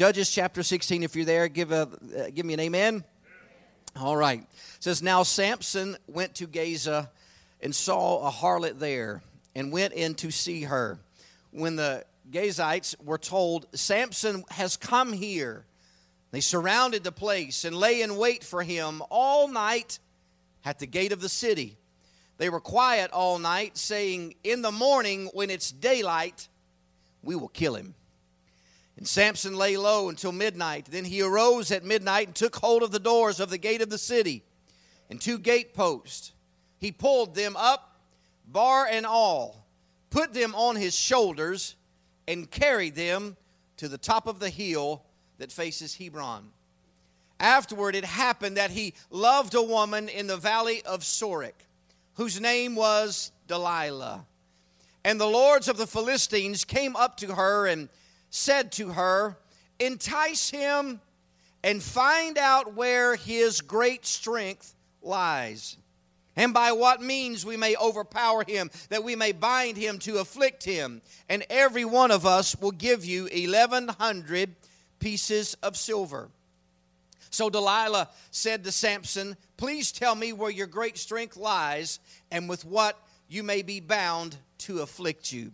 Judges chapter 16, if you're there, give, a, uh, give me an amen. All right. It says, Now Samson went to Gaza and saw a harlot there and went in to see her. When the Gazites were told, Samson has come here, they surrounded the place and lay in wait for him all night at the gate of the city. They were quiet all night, saying, In the morning, when it's daylight, we will kill him. And Samson lay low until midnight. Then he arose at midnight and took hold of the doors of the gate of the city and two gate posts. He pulled them up, bar and all, put them on his shoulders, and carried them to the top of the hill that faces Hebron. Afterward, it happened that he loved a woman in the valley of Sorek, whose name was Delilah. And the lords of the Philistines came up to her and said to her, Entice him and find out where his great strength lies, and by what means we may overpower him, that we may bind him to afflict him. And every one of us will give you 1,100 pieces of silver. So Delilah said to Samson, Please tell me where your great strength lies, and with what you may be bound to afflict you.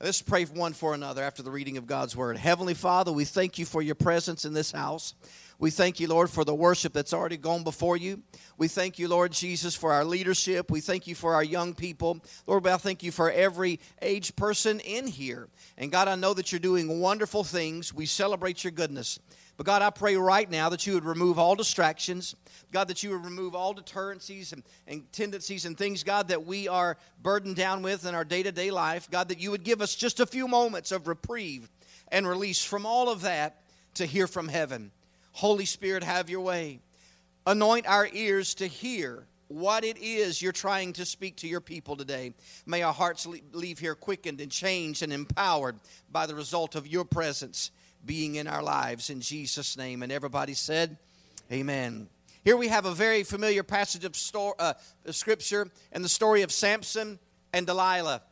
Let's pray one for another after the reading of God's word. Heavenly Father, we thank you for your presence in this house. We thank you, Lord, for the worship that's already gone before you. We thank you, Lord Jesus, for our leadership. We thank you for our young people. Lord, I thank you for every age person in here. And God, I know that you're doing wonderful things. We celebrate your goodness. But God, I pray right now that you would remove all distractions. God, that you would remove all deterrencies and, and tendencies and things, God, that we are burdened down with in our day to day life. God, that you would give us just a few moments of reprieve and release from all of that to hear from heaven. Holy Spirit, have your way. Anoint our ears to hear what it is you're trying to speak to your people today. May our hearts leave here quickened and changed and empowered by the result of your presence being in our lives in Jesus' name. And everybody said, Amen. Here we have a very familiar passage of, story, uh, of scripture and the story of Samson and Delilah.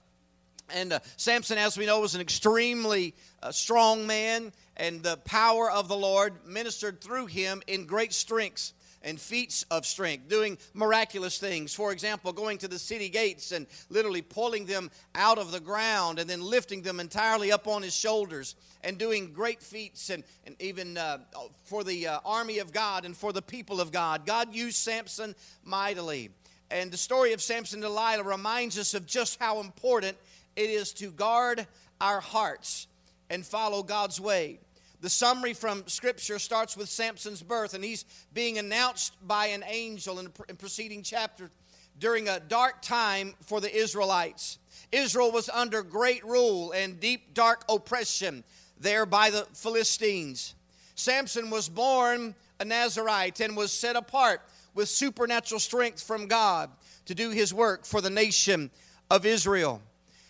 And uh, Samson, as we know, was an extremely uh, strong man, and the power of the Lord ministered through him in great strengths and feats of strength, doing miraculous things. For example, going to the city gates and literally pulling them out of the ground and then lifting them entirely up on his shoulders and doing great feats and, and even uh, for the uh, army of God and for the people of God. God used Samson mightily. And the story of Samson and Delilah reminds us of just how important it is to guard our hearts and follow God's way. The summary from Scripture starts with Samson's birth, and he's being announced by an angel in the preceding chapter during a dark time for the Israelites. Israel was under great rule and deep, dark oppression there by the Philistines. Samson was born a Nazarite and was set apart with supernatural strength from God to do his work for the nation of Israel.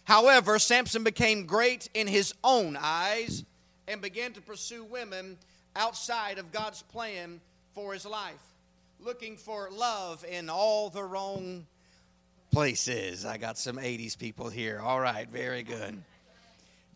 However, Samson became great in his own eyes and began to pursue women outside of God's plan for his life, looking for love in all the wrong places. I got some 80s people here. All right, very good.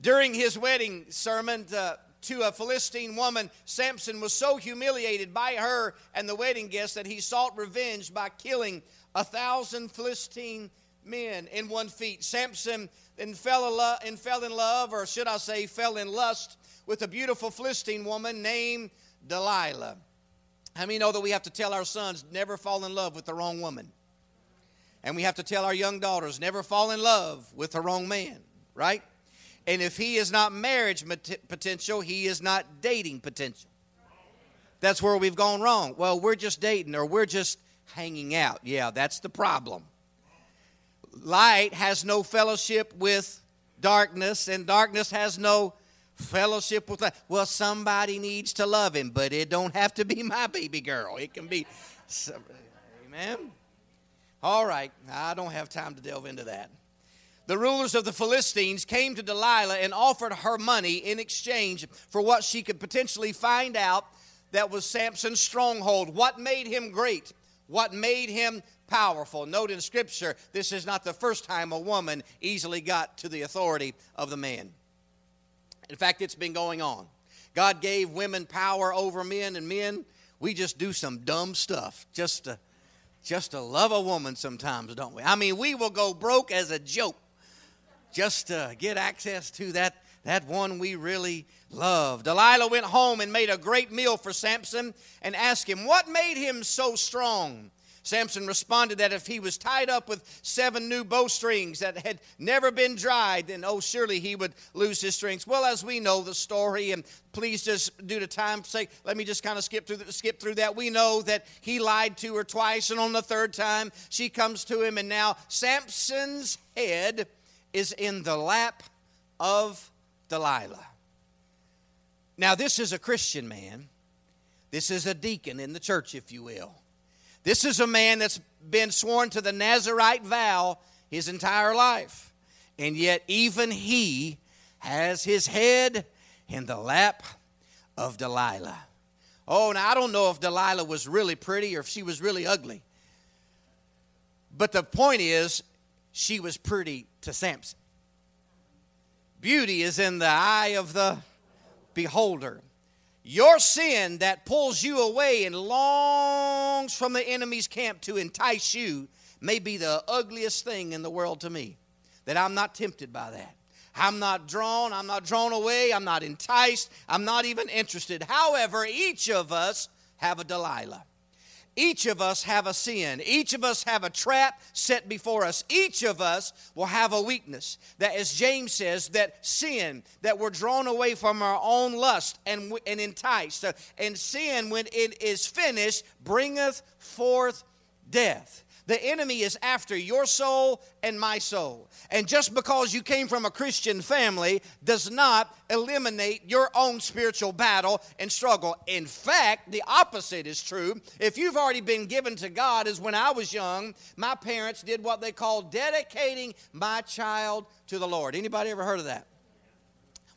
During his wedding sermon to, to a Philistine woman, Samson was so humiliated by her and the wedding guests that he sought revenge by killing a thousand Philistine men in one feat. Samson then fell in, love, and fell in love, or should I say, fell in lust with a beautiful Philistine woman named Delilah. How many know that we have to tell our sons never fall in love with the wrong woman? And we have to tell our young daughters never fall in love with the wrong man, right? And if he is not marriage potential, he is not dating potential. That's where we've gone wrong. Well, we're just dating or we're just hanging out. Yeah, that's the problem. Light has no fellowship with darkness, and darkness has no fellowship with light. Well, somebody needs to love him, but it don't have to be my baby girl. It can be, somebody. amen. All right, I don't have time to delve into that. The rulers of the Philistines came to Delilah and offered her money in exchange for what she could potentially find out that was Samson's stronghold. What made him great? What made him powerful? Note in Scripture, this is not the first time a woman easily got to the authority of the man. In fact, it's been going on. God gave women power over men, and men, we just do some dumb stuff just to, just to love a woman sometimes, don't we? I mean, we will go broke as a joke just to get access to that, that one we really love. Delilah went home and made a great meal for Samson and asked him, What made him so strong? Samson responded that if he was tied up with seven new bowstrings that had never been dried, then oh, surely he would lose his strength. Well, as we know the story, and please just due to time's sake, let me just kind of skip through, skip through that. We know that he lied to her twice, and on the third time, she comes to him, and now Samson's head is in the lap of Delilah. Now, this is a Christian man. This is a deacon in the church, if you will. This is a man that's been sworn to the Nazarite vow his entire life. And yet, even he has his head in the lap of Delilah. Oh, now I don't know if Delilah was really pretty or if she was really ugly. But the point is, she was pretty to Samson. Beauty is in the eye of the beholder. Your sin that pulls you away and longs from the enemy's camp to entice you may be the ugliest thing in the world to me. That I'm not tempted by that. I'm not drawn, I'm not drawn away, I'm not enticed, I'm not even interested. However, each of us have a Delilah. Each of us have a sin. Each of us have a trap set before us. Each of us will have a weakness. That, as James says, that sin, that we're drawn away from our own lust and, and enticed. And sin, when it is finished, bringeth forth death. The enemy is after your soul and my soul. And just because you came from a Christian family does not eliminate your own spiritual battle and struggle. In fact, the opposite is true. If you've already been given to God, as when I was young, my parents did what they called dedicating my child to the Lord. Anybody ever heard of that?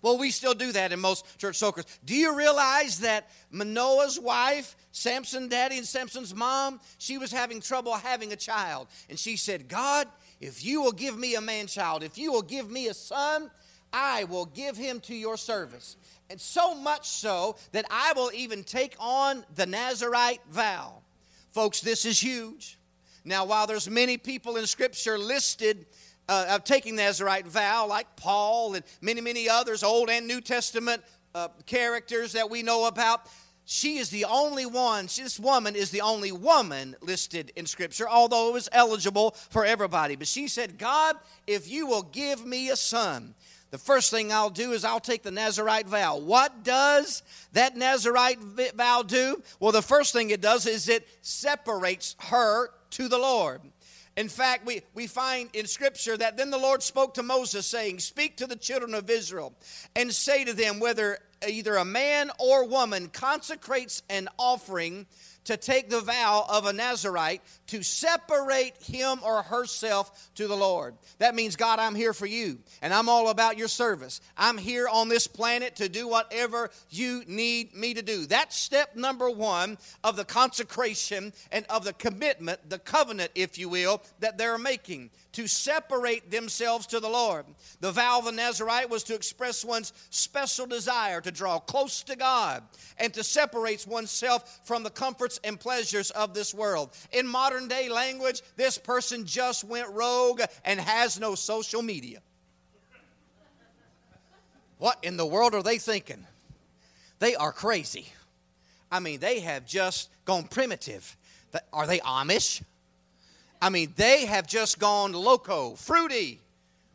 Well, we still do that in most church circles. Do you realize that Manoah's wife, Samson daddy and Samson's mom, she was having trouble having a child. And she said, God, if you will give me a man child, if you will give me a son, I will give him to your service. And so much so that I will even take on the Nazarite vow. Folks, this is huge. Now, while there's many people in Scripture listed uh, of taking the Nazarite vow, like Paul and many, many others, Old and New Testament uh, characters that we know about. She is the only one, this woman is the only woman listed in Scripture, although it was eligible for everybody. But she said, God, if you will give me a son, the first thing I'll do is I'll take the Nazarite vow. What does that Nazarite vow do? Well, the first thing it does is it separates her to the Lord. In fact, we, we find in Scripture that then the Lord spoke to Moses, saying, Speak to the children of Israel and say to them whether either a man or woman consecrates an offering to take the vow of a Nazarite to separate him or herself to the Lord. That means, God, I'm here for you, and I'm all about your service. I'm here on this planet to do whatever you need me to do. That's step number one of the consecration and of the commitment, the covenant, if you will, that they're making to separate themselves to the Lord. The vow of the Nazarite was to express one's special desire to draw close to God and to separate oneself from the comforts and pleasures of this world. In modern day language, this person just went rogue and has no social media. What in the world are they thinking? They are crazy. I mean, they have just gone primitive. Are they Amish? I mean, they have just gone loco, fruity.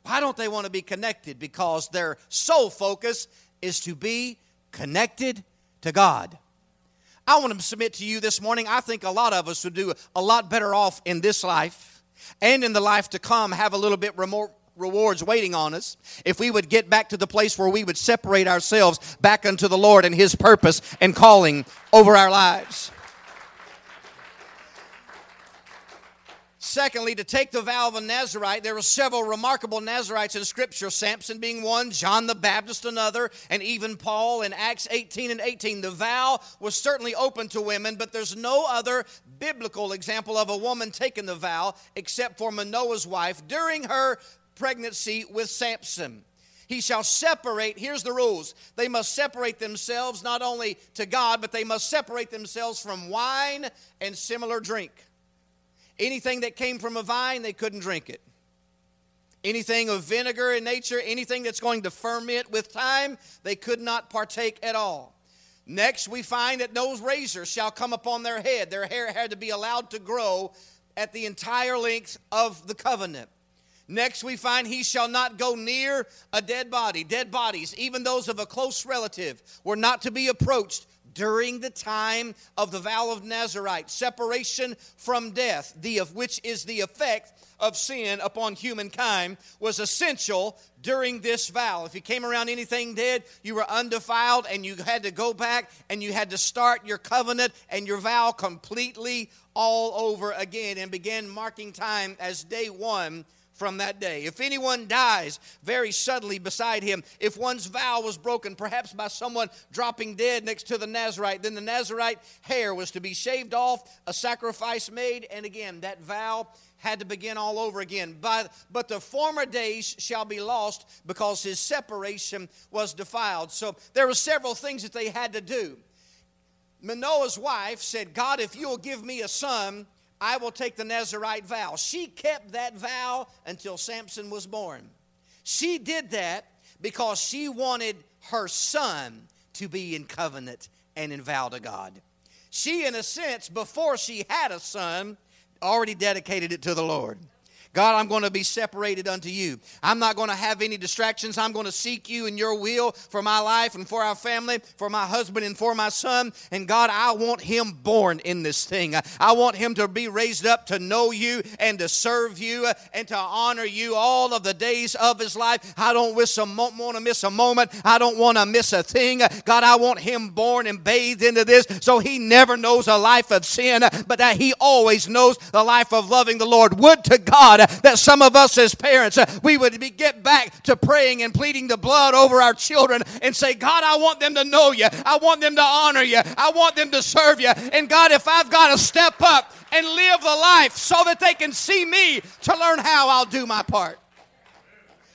Why don't they want to be connected? Because their sole focus is to be connected to God. I want to submit to you this morning. I think a lot of us would do a lot better off in this life and in the life to come, have a little bit more rewards waiting on us if we would get back to the place where we would separate ourselves back unto the Lord and His purpose and calling over our lives. Secondly, to take the vow of a Nazarite, there were several remarkable Nazarites in Scripture, Samson being one, John the Baptist another, and even Paul in Acts 18 and 18. The vow was certainly open to women, but there's no other biblical example of a woman taking the vow except for Manoah's wife during her pregnancy with Samson. He shall separate, here's the rules. They must separate themselves not only to God, but they must separate themselves from wine and similar drink. Anything that came from a vine, they couldn't drink it. Anything of vinegar in nature, anything that's going to ferment with time, they could not partake at all. Next, we find that those razors shall come upon their head. Their hair had to be allowed to grow at the entire length of the covenant. Next, we find he shall not go near a dead body. Dead bodies, even those of a close relative, were not to be approached during the time of the vow of Nazarite, separation from death, the of which is the effect of sin upon humankind, was essential during this vow. If you came around anything dead, you were undefiled and you had to go back and you had to start your covenant and your vow completely all over again and begin marking time as day one from that day. If anyone dies very suddenly beside him, if one's vow was broken, perhaps by someone dropping dead next to the Nazarite, then the Nazarite hair was to be shaved off, a sacrifice made, and again, that vow had to begin all over again. But, but the former days shall be lost because his separation was defiled. So there were several things that they had to do. Manoah's wife said, God, if you'll give me a son, I will take the Nazarite vow. She kept that vow until Samson was born. She did that because she wanted her son to be in covenant and in vow to God. She, in a sense, before she had a son, already dedicated it to the Lord. God, I'm going to be separated unto you. I'm not going to have any distractions. I'm going to seek you and your will for my life and for our family, for my husband and for my son. And God, I want him born in this thing. I want him to be raised up to know you and to serve you and to honor you all of the days of his life. I don't want to miss a moment. I don't want to miss a thing. God, I want him born and bathed into this so he never knows a life of sin, but that he always knows the life of loving the Lord. Would to God that some of us as parents, uh, we would be, get back to praying and pleading the blood over our children and say, God, I want them to know you. I want them to honor you. I want them to serve you. And God, if I've got to step up and live the life so that they can see me to learn how, I'll do my part.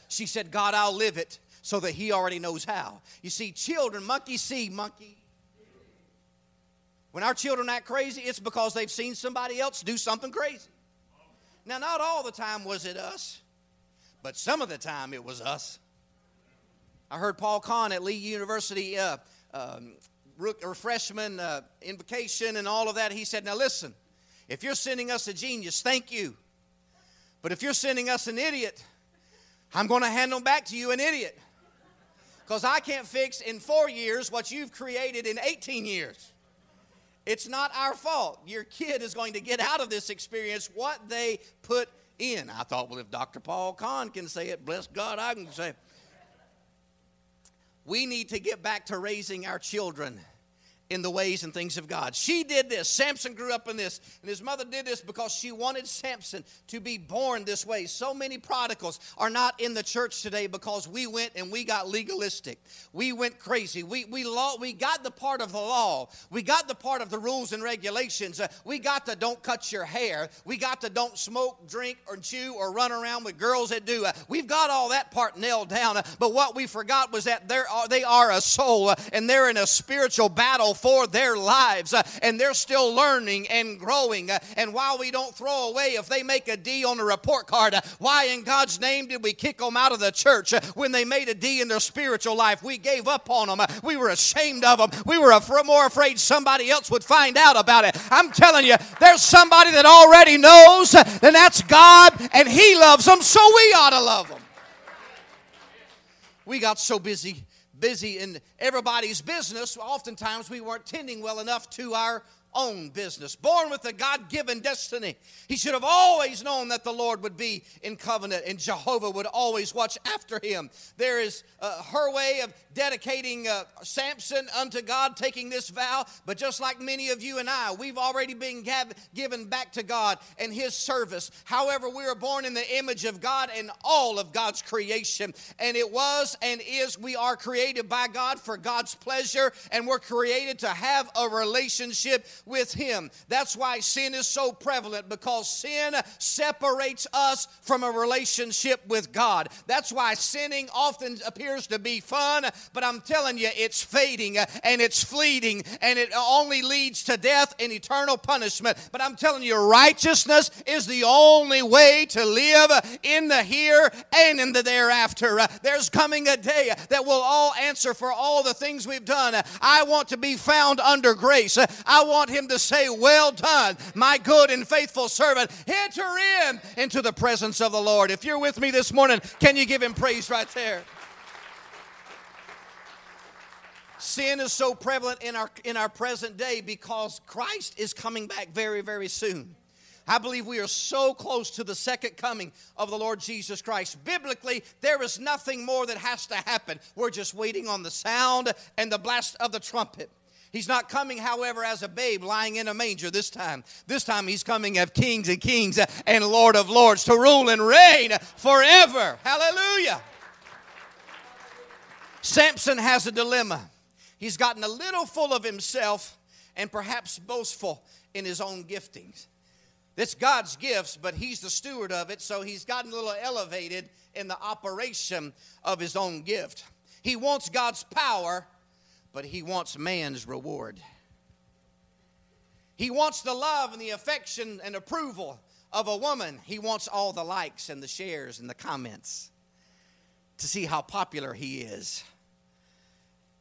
She said, God, I'll live it so that he already knows how. You see, children, monkey see, monkey. When our children act crazy, it's because they've seen somebody else do something crazy. Now, not all the time was it us, but some of the time it was us. I heard Paul Conn at Lee University, uh, um, uh, invocation and all of that. He said, Now listen, if you're sending us a genius, thank you. But if you're sending us an idiot, I'm going to hand them back to you an idiot. Because I can't fix in four years what you've created in 18 years. It's not our fault. Your kid is going to get out of this experience what they put in. I thought, well, if Dr. Paul Conn can say it, bless God, I can say it. We need to get back to raising our children in the ways and things of God. She did this. Samson grew up in this. And his mother did this because she wanted Samson to be born this way. So many prodigals are not in the church today because we went and we got legalistic. We went crazy. We, we, law, we got the part of the law. We got the part of the rules and regulations. Uh, we got the don't cut your hair. We got the don't smoke, drink, or chew, or run around with girls that do. Uh, we've got all that part nailed down. Uh, but what we forgot was that there are, they are a soul uh, and they're in a spiritual battle for their lives uh, and they're still learning and growing. Uh, and while we don't throw away if they make a D on the report card, uh, why in God's name did we kick them out of the church when they made a D in their spiritual life? We gave up on them. We were ashamed of them. We were more afraid somebody else would find out about it. I'm telling you, there's somebody that already knows, and that's God, and He loves them, so we ought to love them. We got so busy busy in everybody's business, oftentimes we weren't tending well enough to our own business, born with a God given destiny. He should have always known that the Lord would be in covenant and Jehovah would always watch after him. There is uh, her way of dedicating uh, Samson unto God, taking this vow, but just like many of you and I, we've already been gav- given back to God and his service. However, we are born in the image of God and all of God's creation. And it was and is, we are created by God for God's pleasure, and we're created to have a relationship with Him. That's why sin is so prevalent because sin separates us from a relationship with God. That's why sinning often appears to be fun, but I'm telling you, it's fading uh, and it's fleeting and it only leads to death and eternal punishment. But I'm telling you, righteousness is the only way to live in the here and in the thereafter. Uh, there's coming a day that will all answer for all the things we've done. I want to be found under grace. I want Him to say, Well done, my good and faithful servant. Enter in into the presence of the Lord. If you're with me this morning, can you give Him praise right there? Sin is so prevalent in our, in our present day because Christ is coming back very, very soon. I believe we are so close to the second coming of the Lord Jesus Christ. Biblically, there is nothing more that has to happen. We're just waiting on the sound and the blast of the trumpet. He's not coming, however, as a babe lying in a manger this time. This time he's coming of kings and kings and Lord of lords to rule and reign forever. Hallelujah. Samson has a dilemma. He's gotten a little full of himself and perhaps boastful in his own giftings. It's God's gifts, but he's the steward of it, so he's gotten a little elevated in the operation of his own gift. He wants God's power, but he wants man's reward. He wants the love and the affection and approval of a woman. He wants all the likes and the shares and the comments to see how popular he is.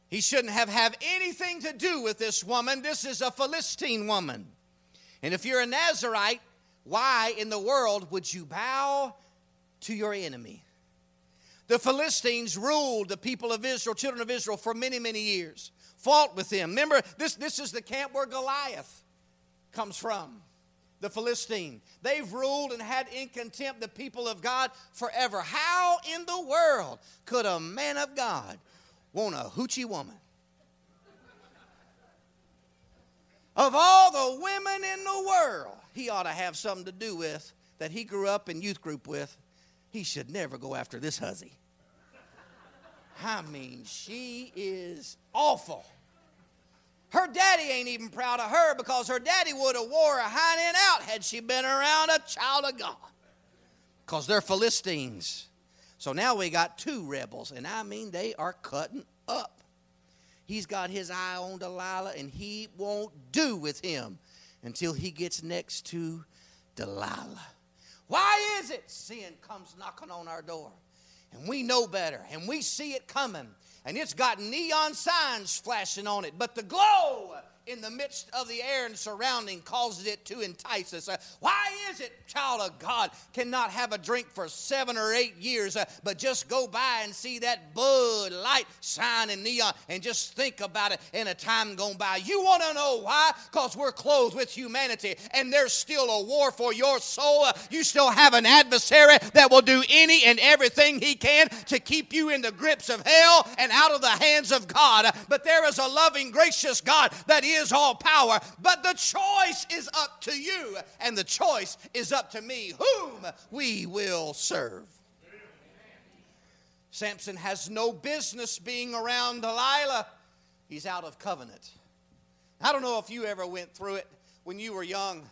He shouldn't have have anything to do with this woman. This is a Philistine woman. And if you're a Nazarite, why in the world would you bow to your enemy? The Philistines ruled the people of Israel, children of Israel, for many, many years, fought with them. Remember, this, this is the camp where Goliath comes from the Philistine. They've ruled and had in contempt the people of God forever. How in the world could a man of God want a hoochie woman? Of all the women in the world, he ought to have something to do with that he grew up in youth group with. He should never go after this hussy. I mean, she is awful. Her daddy ain't even proud of her because her daddy would have wore a hind out had she been around a child of God. Because they're Philistines. So now we got two rebels, and I mean they are cutting up. He's got his eye on Delilah, and he won't do with him until he gets next to Delilah. Why is it sin comes knocking on our door? And we know better, and we see it coming, and it's got neon signs flashing on it, but the glow in the midst of the air and surrounding causes it to entice us. Uh, why is it, child of God, cannot have a drink for seven or eight years, uh, but just go by and see that Bud Light sign in neon and just think about it in a time gone by? You want to know why? Because we're clothed with humanity and there's still a war for your soul. Uh, you still have an adversary that will do any and everything he can to keep you in the grips of hell and out of the hands of God. But there is a loving, gracious God that is all power, but the choice is up to you, and the choice is up to me whom we will serve. Samson has no business being around Delilah. He's out of covenant. I don't know if you ever went through it when you were young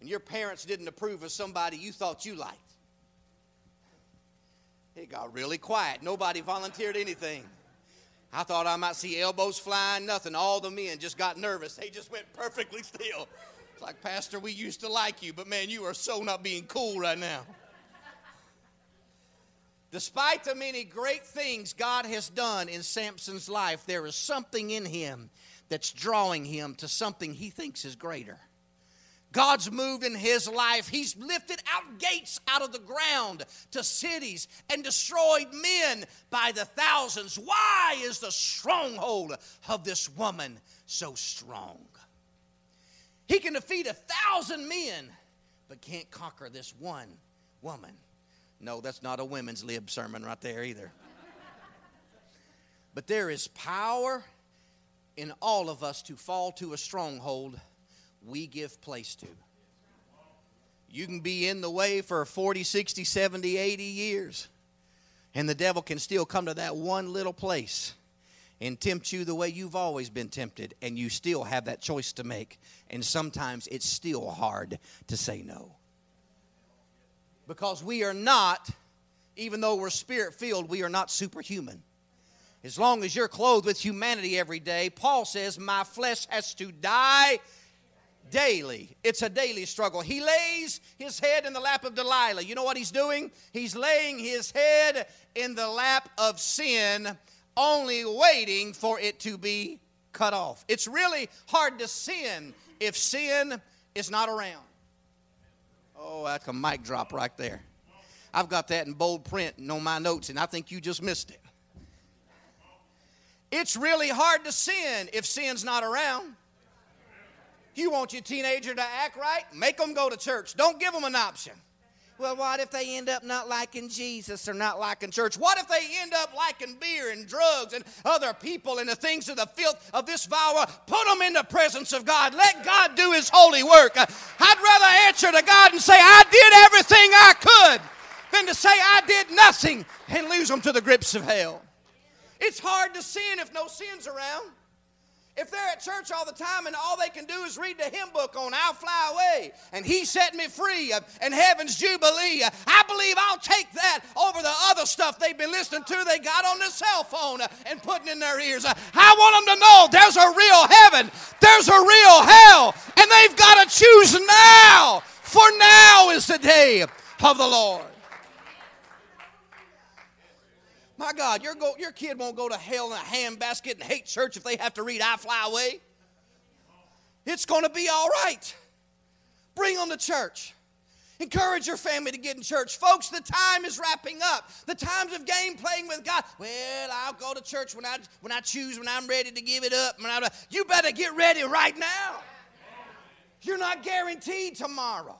and your parents didn't approve of somebody you thought you liked. It got really quiet. Nobody volunteered anything. I thought I might see elbows flying, nothing. All the men just got nervous. They just went perfectly still. It's like, Pastor, we used to like you, but man, you are so not being cool right now. Despite the many great things God has done in Samson's life, there is something in him that's drawing him to something he thinks is greater. God's moved in his life. He's lifted out gates out of the ground to cities and destroyed men by the thousands. Why is the stronghold of this woman so strong? He can defeat a thousand men, but can't conquer this one woman. No, that's not a women's lib sermon right there either. but there is power in all of us to fall to a stronghold we give place to. You can be in the way for 40, 60, 70, 80 years, and the devil can still come to that one little place and tempt you the way you've always been tempted, and you still have that choice to make. And sometimes it's still hard to say no. Because we are not, even though we're spirit filled, we are not superhuman. As long as you're clothed with humanity every day, Paul says, My flesh has to die daily. It's a daily struggle. He lays his head in the lap of Delilah. You know what he's doing? He's laying his head in the lap of sin only waiting for it to be cut off. It's really hard to sin if sin is not around. Oh, that's a mic drop right there. I've got that in bold print and on my notes, and I think you just missed it. It's really hard to sin if sin's not around. You want your teenager to act right? Make them go to church. Don't give them an option. Well, what if they end up not liking Jesus or not liking church? What if they end up liking beer and drugs and other people and the things of the filth of this vile world? Put them in the presence of God. Let God do His holy work. Uh, I'd rather answer to God and say, I did everything I could, than to say I did nothing and lose them to the grips of hell. It's hard to sin if no sin's around. If they're at church all the time and all they can do is read the hymn book on I'll Fly Away and He Set Me Free uh, and Heaven's Jubilee, uh, I believe I'll take that over the other stuff they've been listening to they got on their cell phone uh, and putting in their ears. I want them to know there's a real heaven, there's a real hell, and they've got to choose now, for now is the day of the Lord. My God, your, go, your kid won't go to hell in a handbasket and hate church if they have to read I Fly Away. It's going to be all right. Bring them to church. Encourage your family to get in church. Folks, the time is wrapping up. The times of game playing with God. Well, I'll go to church when I, when I choose, when I'm ready to give it up. You better get ready right now. You're not guaranteed tomorrow.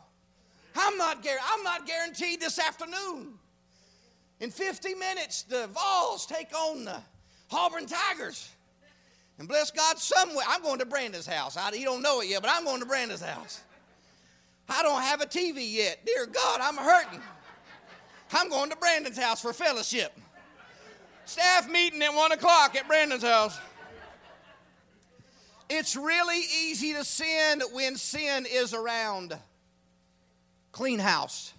I'm not, I'm not guaranteed this afternoon. In 50 minutes, the Vols take on the Auburn Tigers. And bless God, somewhere, I'm going to Brandon's house. I, he don't know it yet, but I'm going to Brandon's house. I don't have a TV yet. Dear God, I'm hurting. I'm going to Brandon's house for fellowship. Staff meeting at 1 o'clock at Brandon's house. It's really easy to sin when sin is around. Clean house.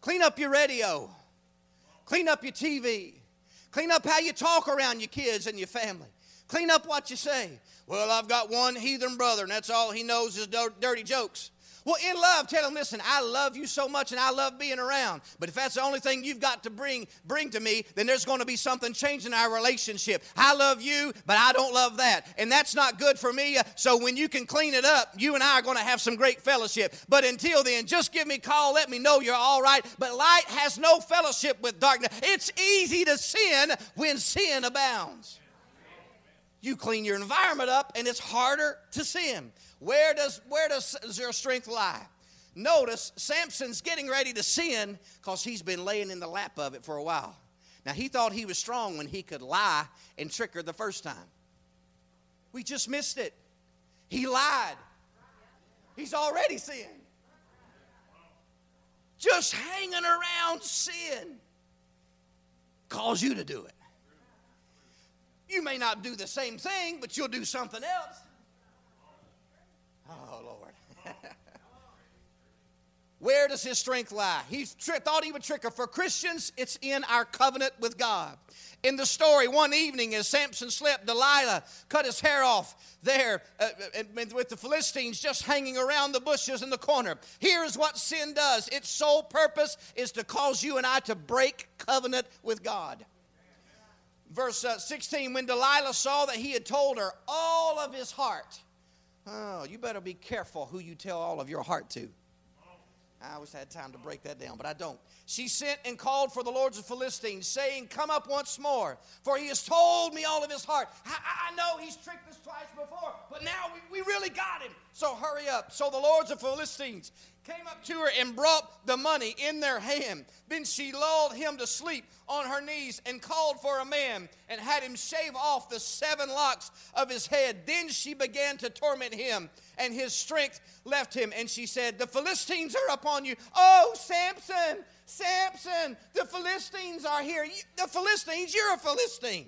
Clean up your radio. Clean up your TV. Clean up how you talk around your kids and your family. Clean up what you say. Well, I've got one heathen brother, and that's all he knows is dirty jokes. Well, in love, tell them, listen, I love you so much and I love being around. But if that's the only thing you've got to bring, bring to me, then there's going to be something changing our relationship. I love you, but I don't love that. And that's not good for me. So when you can clean it up, you and I are going to have some great fellowship. But until then, just give me a call. Let me know you're all right. But light has no fellowship with darkness. It's easy to sin when sin abounds. You clean your environment up, and it's harder to sin. Where does, where does your strength lie? Notice Samson's getting ready to sin because he's been laying in the lap of it for a while. Now, he thought he was strong when he could lie and trick her the first time. We just missed it. He lied. He's already sinned. Just hanging around sin calls you to do it. You may not do the same thing, but you'll do something else. Oh, Lord. Where does his strength lie? He tri- thought he would trick her. For Christians, it's in our covenant with God. In the story, one evening as Samson slept, Delilah cut his hair off there uh, uh with the Philistines just hanging around the bushes in the corner. Here's what sin does its sole purpose is to cause you and I to break covenant with God. Verse uh, 16 When Delilah saw that he had told her all of his heart, Oh, you better be careful who you tell all of your heart to. I always had time to break that down, but I don't. She sent and called for the lords of Philistines, saying, Come up once more, for he has told me all of his heart. I, I know he's tricked us twice before, but now we, we really got him. So hurry up. So the lords of Philistines came up to her and brought the money in their hand. Then she lulled him to sleep on her knees and called for a man and had him shave off the seven locks of his head. Then she began to torment him, and his strength left him. And she said, The Philistines are upon you. Oh, Samson, Samson, the Philistines are here. The Philistines, you're a Philistine.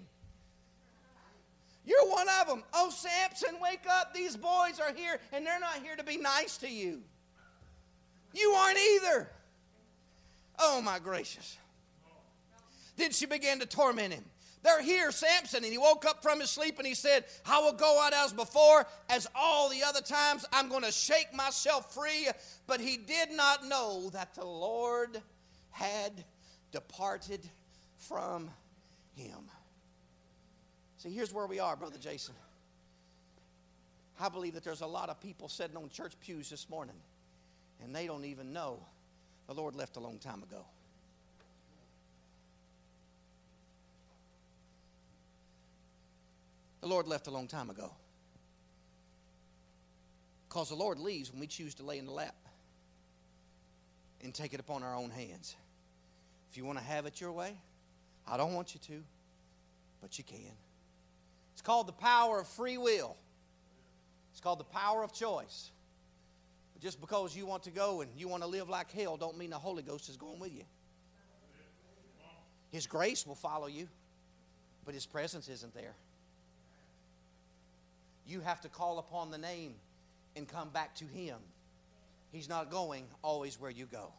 You're one of them. Oh, Samson, wake up. These boys are here, and they're not here to be nice to you. You aren't either. Oh, my gracious. Then she began to torment him. They're here, Samson. And he woke up from his sleep and he said, I will go out as before, as all the other times. I'm going to shake myself free. But he did not know that the Lord had departed from him. See, here's where we are, Brother Jason. I believe that there's a lot of people sitting on church pews this morning, and they don't even know the Lord left a long time ago. The Lord left a long time ago. Because the Lord leaves when we choose to lay in the lap and take it upon our own hands. If you want to have it your way, I don't want you to, but you can. It's called the power of free will. It's called the power of choice. Just because you want to go and you want to live like hell don't mean the Holy Ghost is going with you. His grace will follow you, but His presence isn't there. You have to call upon the name and come back to Him. He's not going always where you go.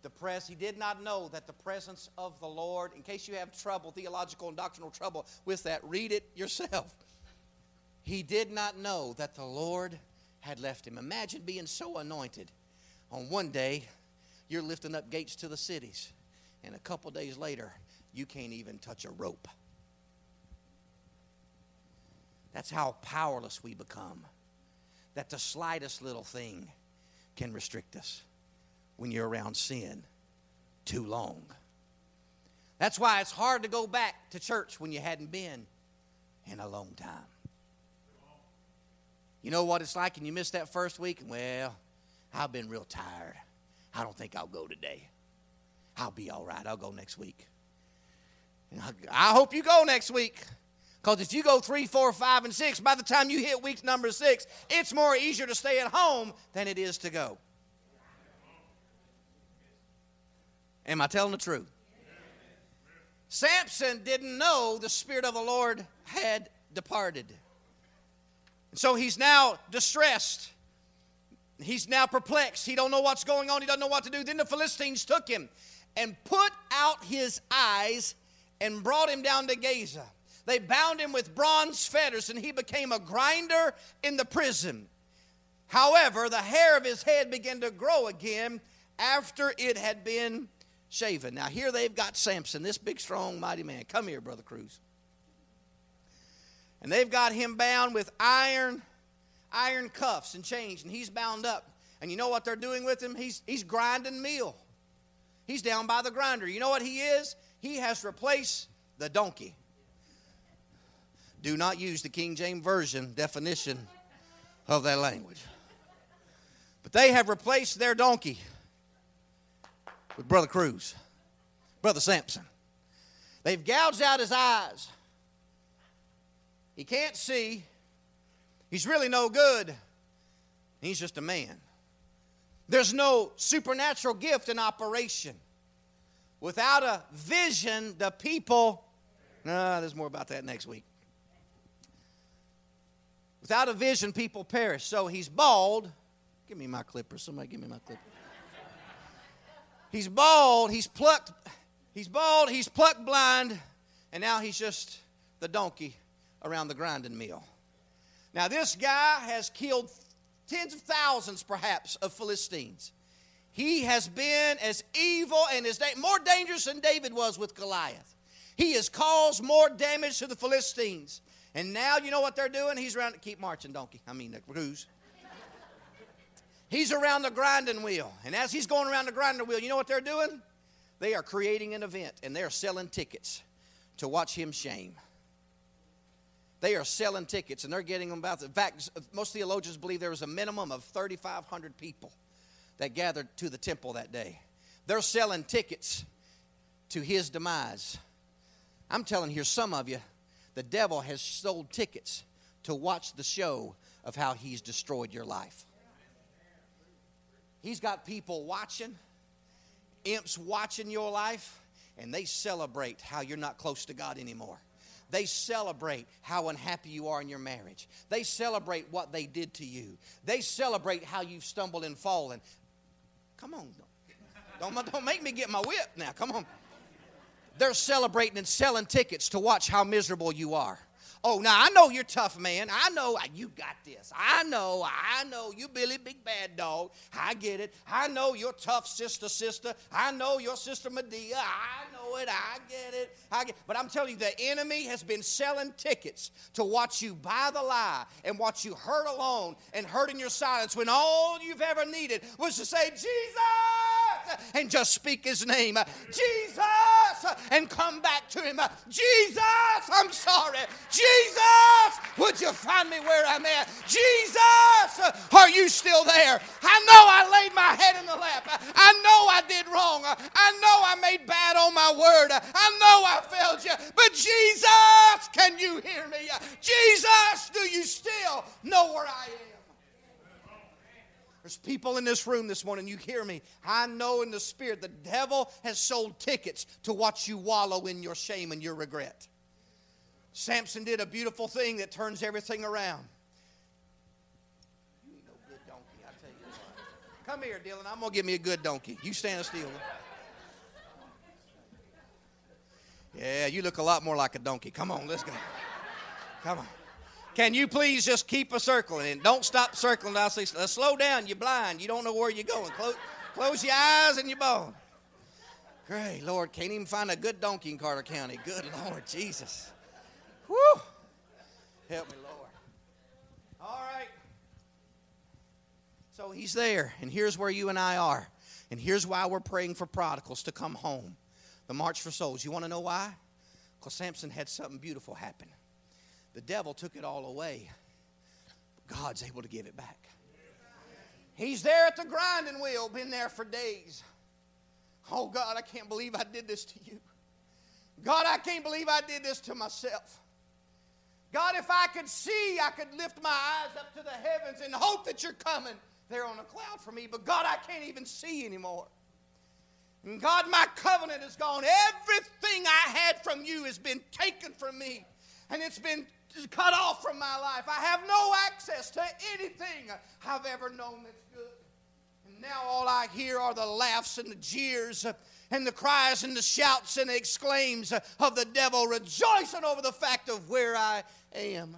The press, he did not know that the presence of the Lord, in case you have trouble, theological and doctrinal trouble with that, read it yourself. He did not know that the Lord had left him. Imagine being so anointed. On one day, you're lifting up gates to the cities, and a couple days later, you can't even touch a rope. That's how powerless we become. That the slightest little thing can restrict us when you're around sin too long. That's why it's hard to go back to church when you hadn't been in a long time. You know what it's like, and you miss that first week? Well, I've been real tired. I don't think I'll go today. I'll be all right. I'll go next week. I hope you go next week. Because if you go three, four, five, and six, by the time you hit week number six, it's more easier to stay at home than it is to go. Am I telling the truth? Samson didn't know the Spirit of the Lord had departed. So he's now distressed. He's now perplexed. He don't know what's going on. He doesn't know what to do. Then the Philistines took him and put out his eyes and brought him down to Gaza. They bound him with bronze fetters and he became a grinder in the prison. However, the hair of his head began to grow again after it had been shaven. Now, here they've got Samson, this big, strong, mighty man. Come here, Brother Cruz. And they've got him bound with iron, iron cuffs and chains, and he's bound up. And you know what they're doing with him? He's, he's grinding meal. He's down by the grinder. You know what he is? He has replaced the donkey. Do not use the King James Version definition of that language. But they have replaced their donkey with Brother Cruz, Brother Samson. They've gouged out his eyes. He can't see. He's really no good. He's just a man. There's no supernatural gift in operation. Without a vision, the people. No, there's more about that next week. Without a vision, people perish. So he's bald. Give me my clipper. Somebody give me my clipper. He's bald, he's plucked, he's bald, he's plucked blind, and now he's just the donkey around the grinding mill. Now, this guy has killed tens of thousands, perhaps, of Philistines. He has been as evil and as da- more dangerous than David was with Goliath. He has caused more damage to the Philistines. And now you know what they're doing? He's around. To keep marching, donkey. I mean, the cruise. He's around the grinding wheel. And as he's going around the grinding wheel, you know what they're doing? They are creating an event and they're selling tickets to watch him shame. They are selling tickets and they're getting them about. In fact, most theologians believe there was a minimum of 3,500 people that gathered to the temple that day. They're selling tickets to his demise. I'm telling here, some of you, the devil has sold tickets to watch the show of how he's destroyed your life. He's got people watching, imps watching your life, and they celebrate how you're not close to God anymore. They celebrate how unhappy you are in your marriage. They celebrate what they did to you. They celebrate how you've stumbled and fallen. Come on. Don't, don't make me get my whip now. Come on. They're celebrating and selling tickets to watch how miserable you are. Oh, now I know you're tough, man. I know you got this. I know, I know you Billy Big Bad Dog. I get it. I know you're tough sister, sister. I know your sister Madea. I know it. I get it. I get But I'm telling you, the enemy has been selling tickets to watch you buy the lie and watch you hurt alone and hurt in your silence when all you've ever needed was to say, Jesus! And just speak his name. Jesus! And come back to him. Jesus! I'm sorry. Jesus! Would you find me where I'm at? Jesus! Are you still there? I know I laid my head in the lap. I know I did wrong. I know I made bad on my word. I know I failed you. But Jesus, can you hear me? Jesus, do you still know where I am? There's people in this room this morning, you hear me. I know in the spirit the devil has sold tickets to watch you wallow in your shame and your regret. Samson did a beautiful thing that turns everything around. You ain't no good donkey, I tell you what. Come here, Dylan. I'm going to give me a good donkey. You stand still. Yeah, you look a lot more like a donkey. Come on, let's go. Come on. Can you please just keep a circling and don't stop circling? I'll say, slow down. You're blind. You don't know where you're going. Close, close your eyes and you're bone. Great Lord, can't even find a good donkey in Carter County. Good Lord Jesus. Whew. Help me, Lord. All right. So he's there, and here's where you and I are. And here's why we're praying for prodigals to come home. The March for Souls. You want to know why? Because Samson had something beautiful happen. The devil took it all away. God's able to give it back. He's there at the grinding wheel, been there for days. Oh, God, I can't believe I did this to you. God, I can't believe I did this to myself. God, if I could see, I could lift my eyes up to the heavens and hope that you're coming there on a cloud for me. But God, I can't even see anymore. And God, my covenant is gone. Everything I had from you has been taken from me. And it's been cut off from my life. I have no access to anything I've ever known that's good. And now all I hear are the laughs and the jeers and the cries and the shouts and the exclaims of the devil rejoicing over the fact of where I am.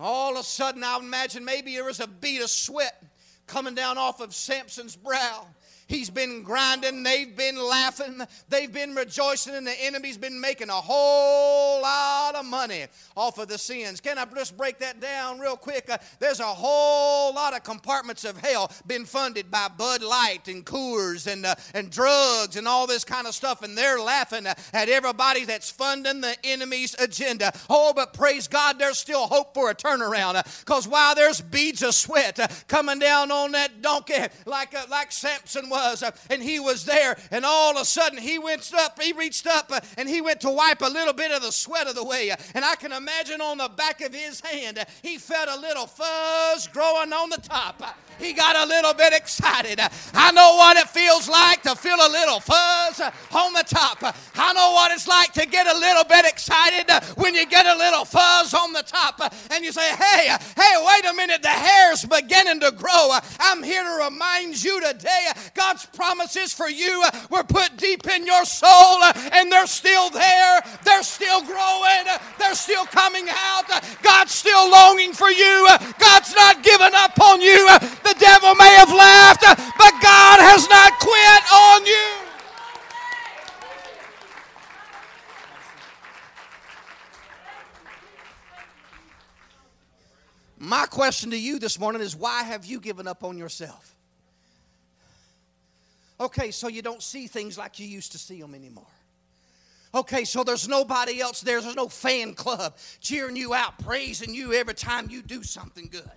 All of a sudden, I imagine maybe there was a bead of sweat coming down off of Samson's brow. He's been grinding, they've been laughing, they've been rejoicing, and the enemy's been making a whole lot of money off of the sins. Can I just break that down real quick? Uh, there's a whole lot of compartments of hell been funded by Bud Light and Coors and, uh, and drugs and all this kind of stuff, and they're laughing at everybody that's funding the enemy's agenda. Oh, but praise God, there's still hope for a turnaround because uh, while there's beads of sweat uh, coming down on that donkey like, uh, like Samson was was, uh, and he was there, and all of a sudden he went up, he reached up, uh, and he went to wipe a little bit of the sweat of the way. And I can imagine on the back of his hand, uh, he felt a little fuzz growing on the top he got a little bit excited. I know what it feels like to feel a little fuzz on the top. I know what it's like to get a little bit excited when you get a little fuzz on the top and you say, hey, hey, wait a minute, the hair's beginning to grow. I'm here to remind you today God's promises for you uh, were put deep in your soul uh, and they're still there. They're still growing. They're still coming out. God's still longing for you. God's not giving up on you. The devil may have laughed, but God has not quit on you. My question to you this morning is why have you given up on yourself? Okay, so you don't see things like you used to see them anymore. Okay, so there's nobody else there. There's no fan club cheering you out, praising you every time you do something good.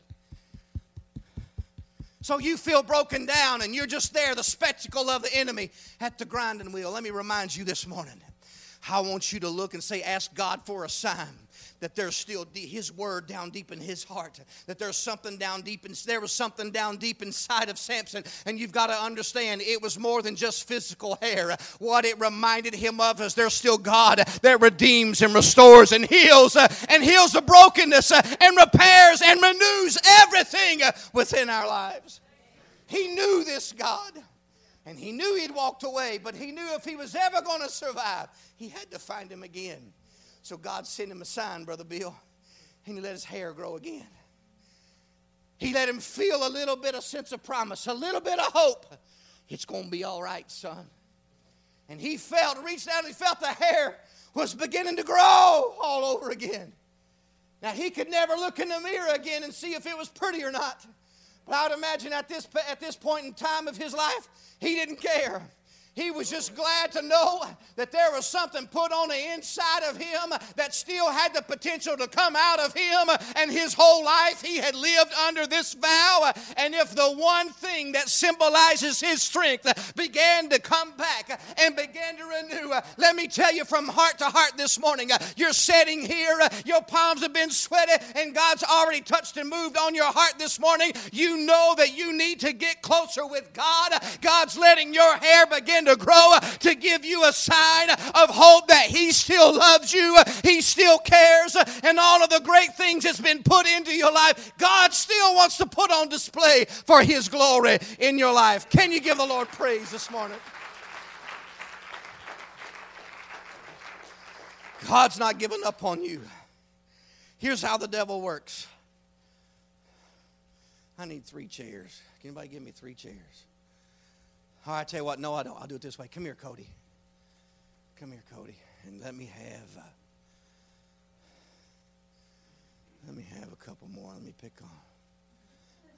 So you feel broken down and you're just there, the spectacle of the enemy at the grinding wheel. Let me remind you this morning I want you to look and say, Ask God for a sign that there's still his word down deep in his heart that there's something down deep and there was something down deep inside of samson and you've got to understand it was more than just physical hair. What it reminded him of is there's still god that redeems and restores and heals uh, and heals the brokenness uh, and repairs and renews everything uh, within our lives. He knew this god and he knew he'd walked away, but he knew if he was ever going to survive, he had to find him again. So God sent him a sign, Brother Bill, and he let his hair grow again. He let him feel a little bit of sense of promise, a little bit of hope. It's going to be all right, son. And he felt, reached out, and he felt the hair was beginning to grow all over again. Now, he could never look in the mirror again and see if it was pretty or not. But I would imagine at this, at this point in time of his life, he didn't care. He was just glad to know that there was something put on the inside of him that still had the potential to come out of him. And his whole life he had lived under this vow. And if the one thing that symbolizes his strength began to come back and began to renew, let me tell you from heart to heart this morning, you're sitting here, your palms have been sweaty, and God's already touched and moved on your heart this morning. You know that you need to get closer with God. God's letting your hair begin begin to grow uh, to give you a sign of hope that He still loves you, uh, He still cares, uh, and all of the great things that's been put into your life, God still wants to put on display for His glory in your life. Can you give the Lord praise this morning? God's not giving up on you. Here's how the devil works. I need three chairs. Can anybody give me three chairs? All right, I tell you what, no, I don't. I'll do it this way. Come here, Cody. Come here, Cody, and let me have. Uh, let me have a couple more. Let me pick on.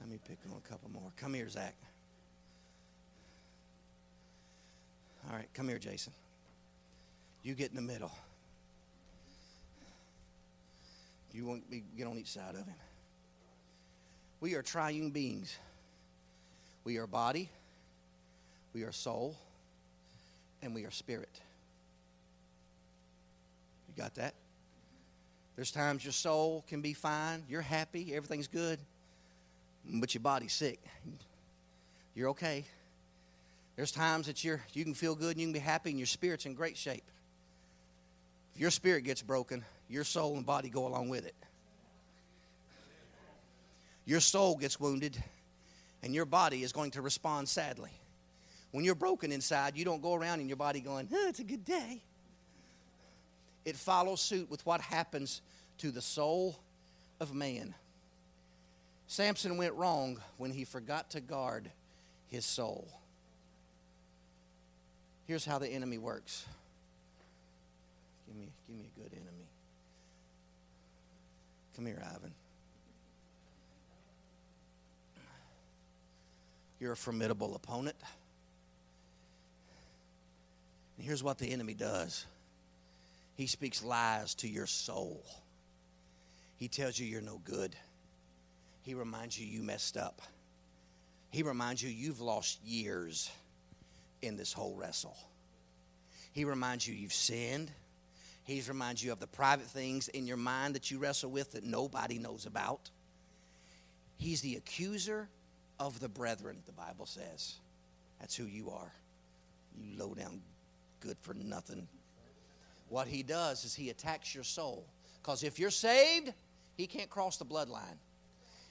Let me pick on a couple more. Come here, Zach. All right, come here, Jason. You get in the middle. You won't be, get on each side of him. We are triune beings. We are body, we are soul, and we are spirit. You got that? There's times your soul can be fine, you're happy, everything's good, but your body's sick. You're okay. There's times that you're you can feel good and you can be happy and your spirit's in great shape. If your spirit gets broken, your soul and body go along with it. Your soul gets wounded and your body is going to respond sadly. When you're broken inside, you don't go around in your body going, oh, it's a good day. It follows suit with what happens to the soul of man. Samson went wrong when he forgot to guard his soul. Here's how the enemy works. Give me, give me a good enemy. Come here, Ivan. You're a formidable opponent. And here's what the enemy does he speaks lies to your soul. He tells you you're no good. He reminds you you messed up. He reminds you you've lost years in this whole wrestle. He reminds you you've sinned. He reminds you of the private things in your mind that you wrestle with that nobody knows about. He's the accuser of the brethren, the Bible says. That's who you are. You low down good for nothing. What he does is he attacks your soul. Because if you're saved, he can't cross the bloodline.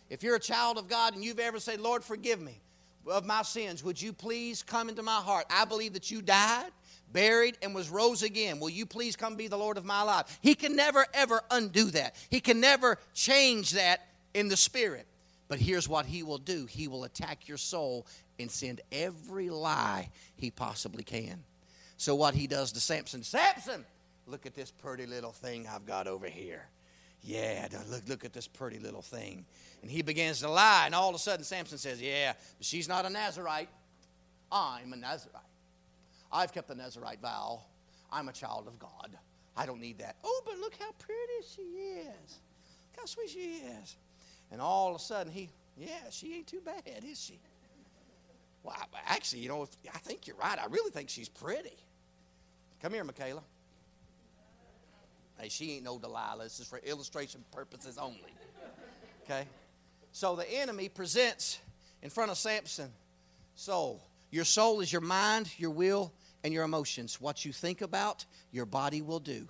If you're a child of God and you've ever said, Lord, forgive me of my sins, would you please come into my heart? I believe that you died, buried, and was rose again. Will you please come be the Lord of my life? He can never, ever undo that. He can never change that in the spirit. But here's what he will do he will attack your soul and send every lie he possibly can. So what he does to Samson, Samson, look at this pretty little thing I've got over here. Yeah, look, look at this pretty little thing. And he begins to lie, and all of a sudden Samson says, Yeah, but she's not a Nazarite. I'm a Nazarite. I've kept the Nazarite vow. I'm a child of God. I don't need that. Oh, but look how pretty she is. Look how sweet she is. And all of a sudden he, yeah, she ain't too bad, is she? Well, actually, you know, I think you're right. I really think she's pretty. Come here, Michaela. Hey, she ain't no Delilah. This is for illustration purposes only. Okay? So the enemy presents in front of Samson soul. Your soul is your mind, your will, and your emotions. What you think about, your body will do.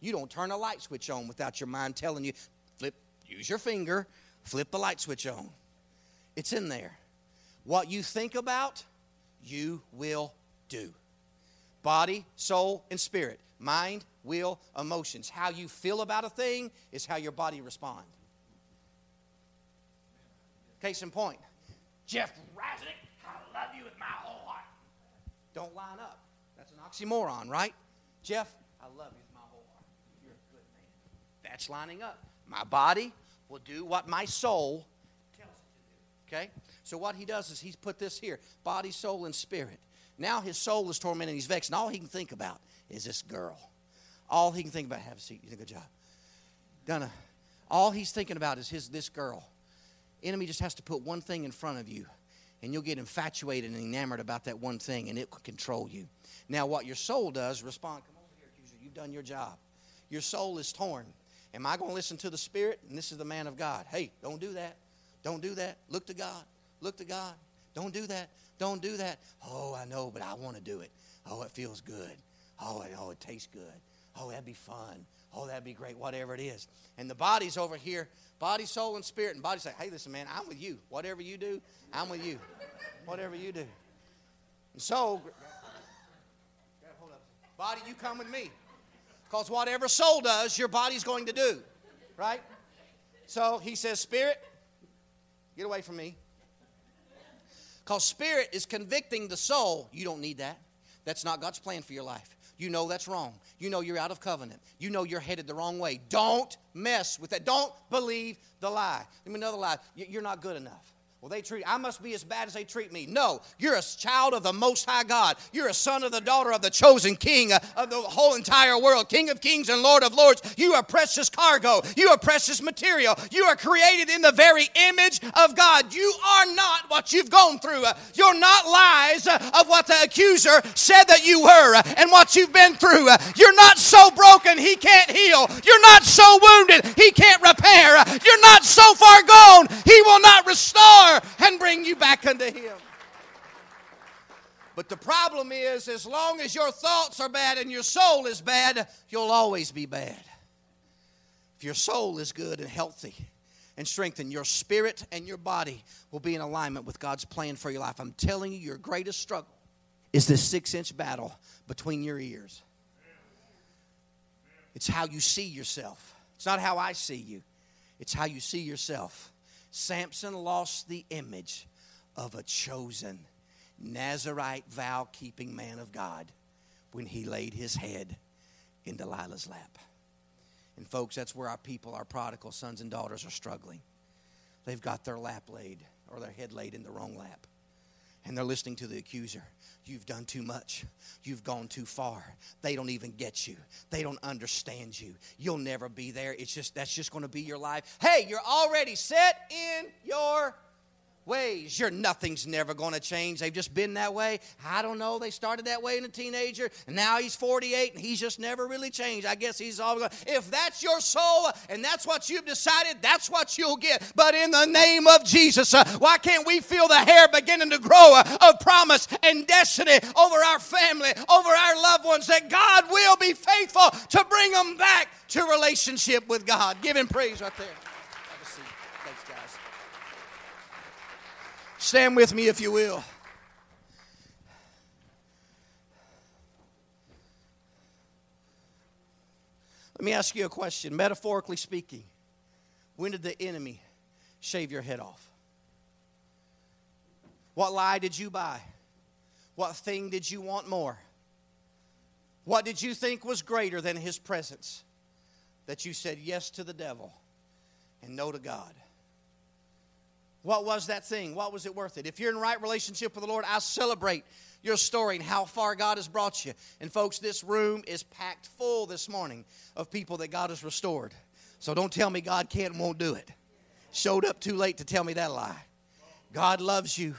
You don't turn a light switch on without your mind telling you, flip, use your finger, flip the light switch on. It's in there. What you think about, you will do. Body, soul, and spirit. Mind, will, emotions. How you feel about a thing is how your body responds. Case in point, Jeff Raznick, I love you with my whole heart. Don't line up. That's an oxymoron, right? Jeff, I love you with my whole heart. You're a good man. That's lining up. My body will do what my soul tells it to do. Okay? So what he does is he's put this here body, soul, and spirit. Now his soul is tormented, he's vexed, and all he can think about is this girl. All he can think about, have a seat, you did a good job. Donna, all he's thinking about is his this girl. Enemy just has to put one thing in front of you, and you'll get infatuated and enamored about that one thing, and it will control you. Now, what your soul does, respond, come over here, accuser, you've done your job. Your soul is torn. Am I going to listen to the Spirit? And this is the man of God. Hey, don't do that. Don't do that. Look to God. Look to God. Don't do that. Don't do that. Oh, I know, but I want to do it. Oh, it feels good. Oh, it, oh, it tastes good. Oh, that'd be fun. Oh, that'd be great, whatever it is. And the body's over here, body, soul, and spirit. And body say, hey, listen, man, I'm with you. Whatever you do, I'm with you. Whatever you do. And so, body, you come with me. Because whatever soul does, your body's going to do. Right? So he says, Spirit, get away from me. Because spirit is convicting the soul. You don't need that. That's not God's plan for your life. You know that's wrong. You know you're out of covenant. You know you're headed the wrong way. Don't mess with that. Don't believe the lie. Let me another lie. You're not good enough. Well, they treat, I must be as bad as they treat me. No, you're a child of the Most High God. You're a son of the daughter of the chosen King uh, of the whole entire world, King of kings and Lord of lords. You are precious cargo. You are precious material. You are created in the very image of God. You are not what you've gone through. Uh, you're not lies uh, of what the accuser said that you were and what you've been through. You're not so broken he can't heal. You're not so wounded he can't repair. You're not so far gone he will not restore and bring you back unto Him. But the problem is, as long as your thoughts are bad and your soul is bad, you'll always be bad. If your soul is good and healthy and strengthened, your spirit and your body will be in alignment with God's plan for your life. I'm telling you, your greatest struggle is this six inch battle between your ears. It's how you see yourself. It's not how I see you, it's how you see yourself. Samson lost the image of a chosen Nazarite vow keeping man of God when he laid his head in Delilah's lap. And, folks, that's where our people, our prodigal sons and daughters, are struggling. They've got their lap laid or their head laid in the wrong lap. And they're listening to the accuser. You've done too much. You've gone too far. They don't even get you. They don't understand you. You'll never be there. It's just that's just going to be your life. Hey, you're already set in your ways. Your nothing's never going to change. They've just been that way. I don't know. They started that way in a teenager, and now he's 48, and he's just never really changed. I guess he's all going. If that's your soul, and that's what you've decided, that's what you'll get. But in the name of Jesus, uh, why can't we feel the hair beginning to grow uh, of promise and destiny over our family, over our loved ones, that God will be faithful to bring them back to relationship with God? Give him praise right there. Stand with me if you will. Let me ask you a question, metaphorically speaking. When did the enemy shave your head off? What lie did you buy? What thing did you want more? What did you think was greater than his presence? That you said yes to the devil and no to God. What was that thing? What was it worth it? If you're in right relationship with the Lord, I celebrate your story and how far God has brought you. And folks, this room is packed full this morning of people that God has restored. So don't tell me God can't and won't do it. Showed up too late to tell me that lie. God loves you.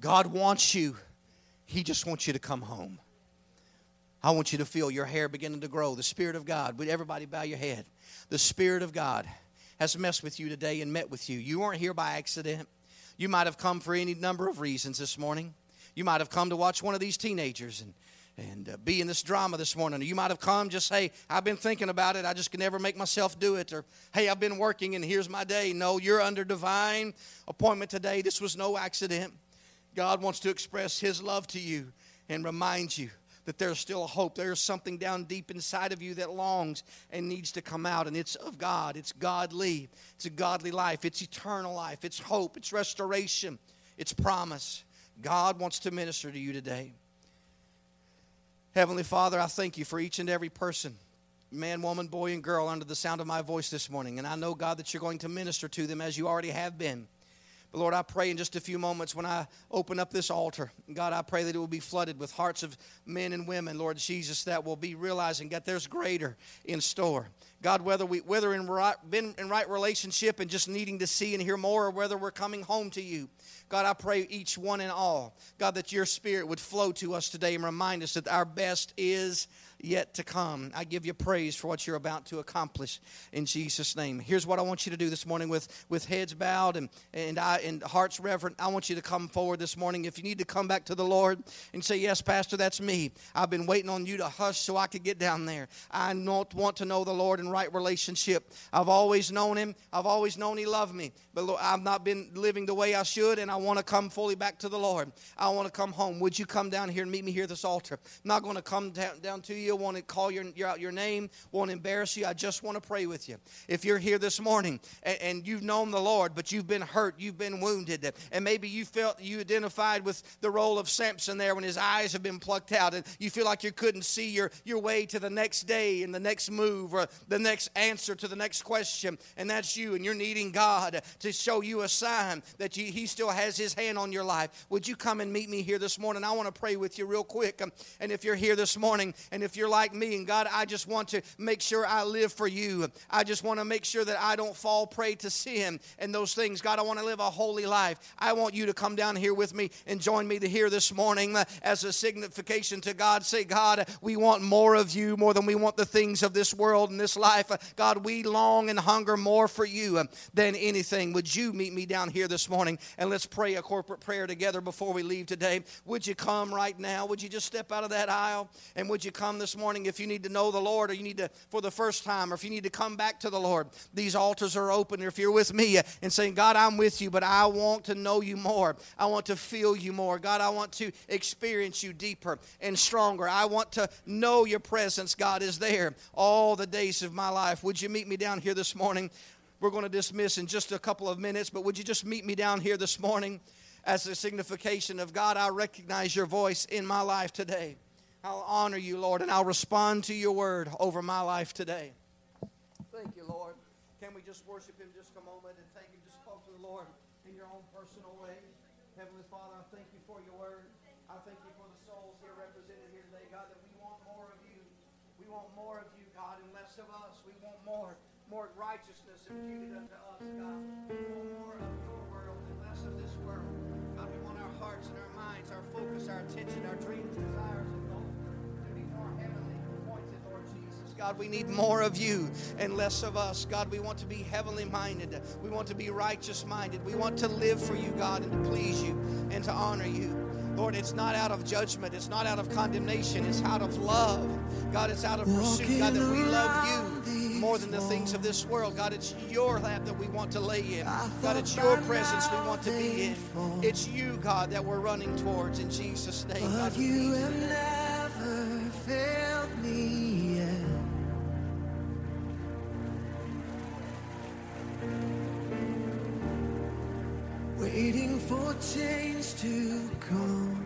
God wants you. He just wants you to come home. I want you to feel your hair beginning to grow. The Spirit of God. Would everybody bow your head? The Spirit of God has messed with you today and met with you. You weren't here by accident. You might have come for any number of reasons this morning. You might have come to watch one of these teenagers and and uh, be in this drama this morning. You might have come just, hey, I've been thinking about it. I just can never make myself do it. Or, hey, I've been working and here's my day. No, you're under divine appointment today. This was no accident. God wants to express His love to you and remind you that there's still a hope. There's something down deep inside of you that longs and needs to come out, and it's of God. It's godly. It's a godly life. It's eternal life. It's hope. It's restoration. It's promise. God wants to minister to you today. Heavenly Father, I thank you for each and every person, man, woman, boy, and girl, under the sound of my voice this morning. And I know, God, that you're going to minister to them as you already have been. But Lord, I pray in just a few moments when I open up this altar, God, I pray that it will be flooded with hearts of men and women, Lord Jesus, that will be realizing that there's greater in store. God, whether we whether in right, been in right relationship and just needing to see and hear more, or whether we're coming home to you, God, I pray each one and all, God, that your spirit would flow to us today and remind us that our best is yet to come. I give you praise for what you're about to accomplish in Jesus' name. Here's what I want you to do this morning with, with heads bowed and, and, I, and hearts reverent. I want you to come forward this morning. If you need to come back to the Lord and say, Yes, Pastor, that's me. I've been waiting on you to hush so I could get down there. I don't want to know the Lord in right relationship. I've always known Him, I've always known He loved me, but Lord, I've not been living the way I should, and I want to come fully back to the Lord. I want to come home. Would you come down here and meet me here at this altar? I'm not going to come down to you. Want to call your, your, your name, won't embarrass you. I just want to pray with you. If you're here this morning and, and you've known the Lord, but you've been hurt, you've been wounded, and maybe you felt you identified with the role of Samson there when his eyes have been plucked out, and you feel like you couldn't see your, your way to the next day and the next move or the next answer to the next question, and that's you, and you're needing God to show you a sign that you, He still has His hand on your life. Would you come and meet me here this morning? I want to pray with you real quick. And if you're here this morning, and if you're like me, and God, I just want to make sure I live for you. I just want to make sure that I don't fall prey to sin and those things. God, I want to live a holy life. I want you to come down here with me and join me to here this morning as a signification to God. Say, God, we want more of you more than we want the things of this world and this life. God, we long and hunger more for you than anything. Would you meet me down here this morning and let's pray a corporate prayer together before we leave today? Would you come right now? Would you just step out of that aisle and would you come this morning if you need to know the Lord or you need to, for the first time, or if you need to come back to the Lord? These altars are open. If you're with me and saying, God, I'm with you, but I want to know you more, I want to feel you more. God, I want to experience you deeper and stronger. I want to know your presence, God, is there all the days of my life. Would you meet me down here this morning? We're going to dismiss in just a couple of minutes, but would you just meet me down here this morning as a signification of God, I recognize your voice in my life today. I'll honor you, Lord, and I'll respond to your word over my life today. Thank you, Lord. Can we just worship him just a moment and thank him? Just talk to the Lord in your own personal way. Heavenly Father, I thank you for your word. I thank you for the souls here represented here today, God, that we want more of you. We want more of you, God, and less of us. We want more, more righteousness imputed unto us, God. We want more of your world and less of this world. God, we want our hearts and our minds, our focus, our attention, our dreams, desires, God, we need more of you and less of us. God, we want to be heavenly minded. We want to be righteous minded. We want to live for you, God, and to please you and to honor you. Lord, it's not out of judgment. It's not out of condemnation. It's out of love. God, it's out of pursuit. God, that we love you more than the things of this world. God, it's your lap that we want to lay in. God, it's your presence we want to be in. It's you, God, that we're running towards in Jesus' name. God, Waiting for change to come.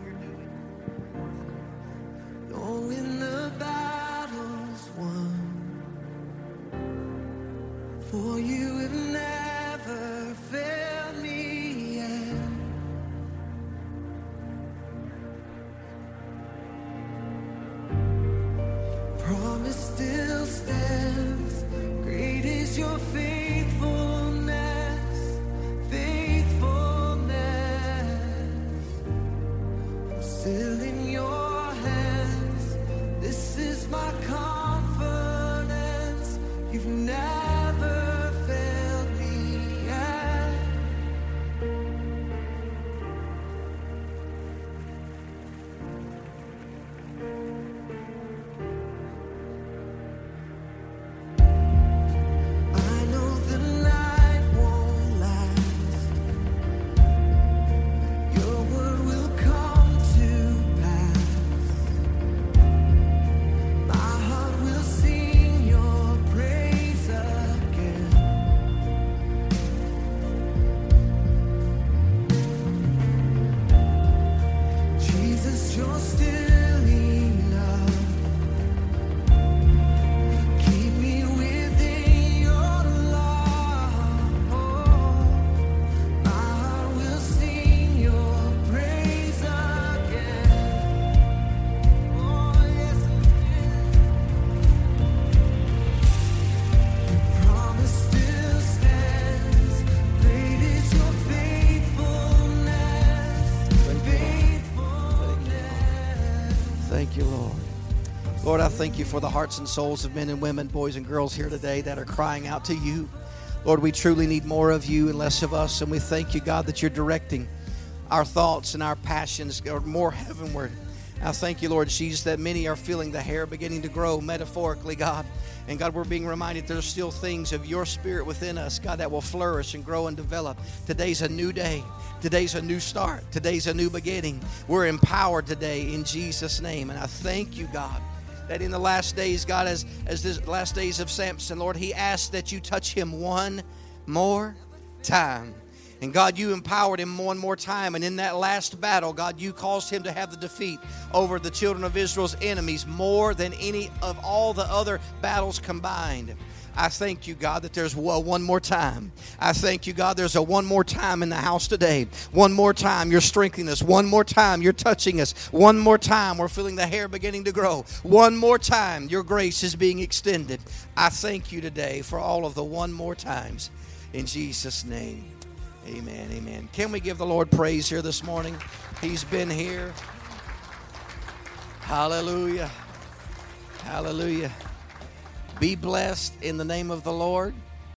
Thank you for the hearts and souls of men and women, boys and girls here today that are crying out to you. Lord, we truly need more of you and less of us, and we thank you, God, that you're directing our thoughts and our passions more heavenward. I thank you, Lord Jesus, that many are feeling the hair beginning to grow metaphorically, God. And God, we're being reminded there's still things of your spirit within us, God, that will flourish and grow and develop. Today's a new day. Today's a new start. Today's a new beginning. We're empowered today in Jesus' name. And I thank you, God, that in the last days, God, as, as the last days of Samson, Lord, he asked that you touch him one more time. And God, you empowered him one more time. And in that last battle, God, you caused him to have the defeat over the children of Israel's enemies more than any of all the other battles combined. I thank you, God, that there's one more time. I thank you, God, there's a one more time in the house today. One more time, you're strengthening us. One more time, you're touching us. One more time, we're feeling the hair beginning to grow. One more time, your grace is being extended. I thank you today for all of the one more times. In Jesus' name. Amen. Amen. Can we give the Lord praise here this morning? He's been here. Hallelujah. Hallelujah. Be blessed in the name of the Lord.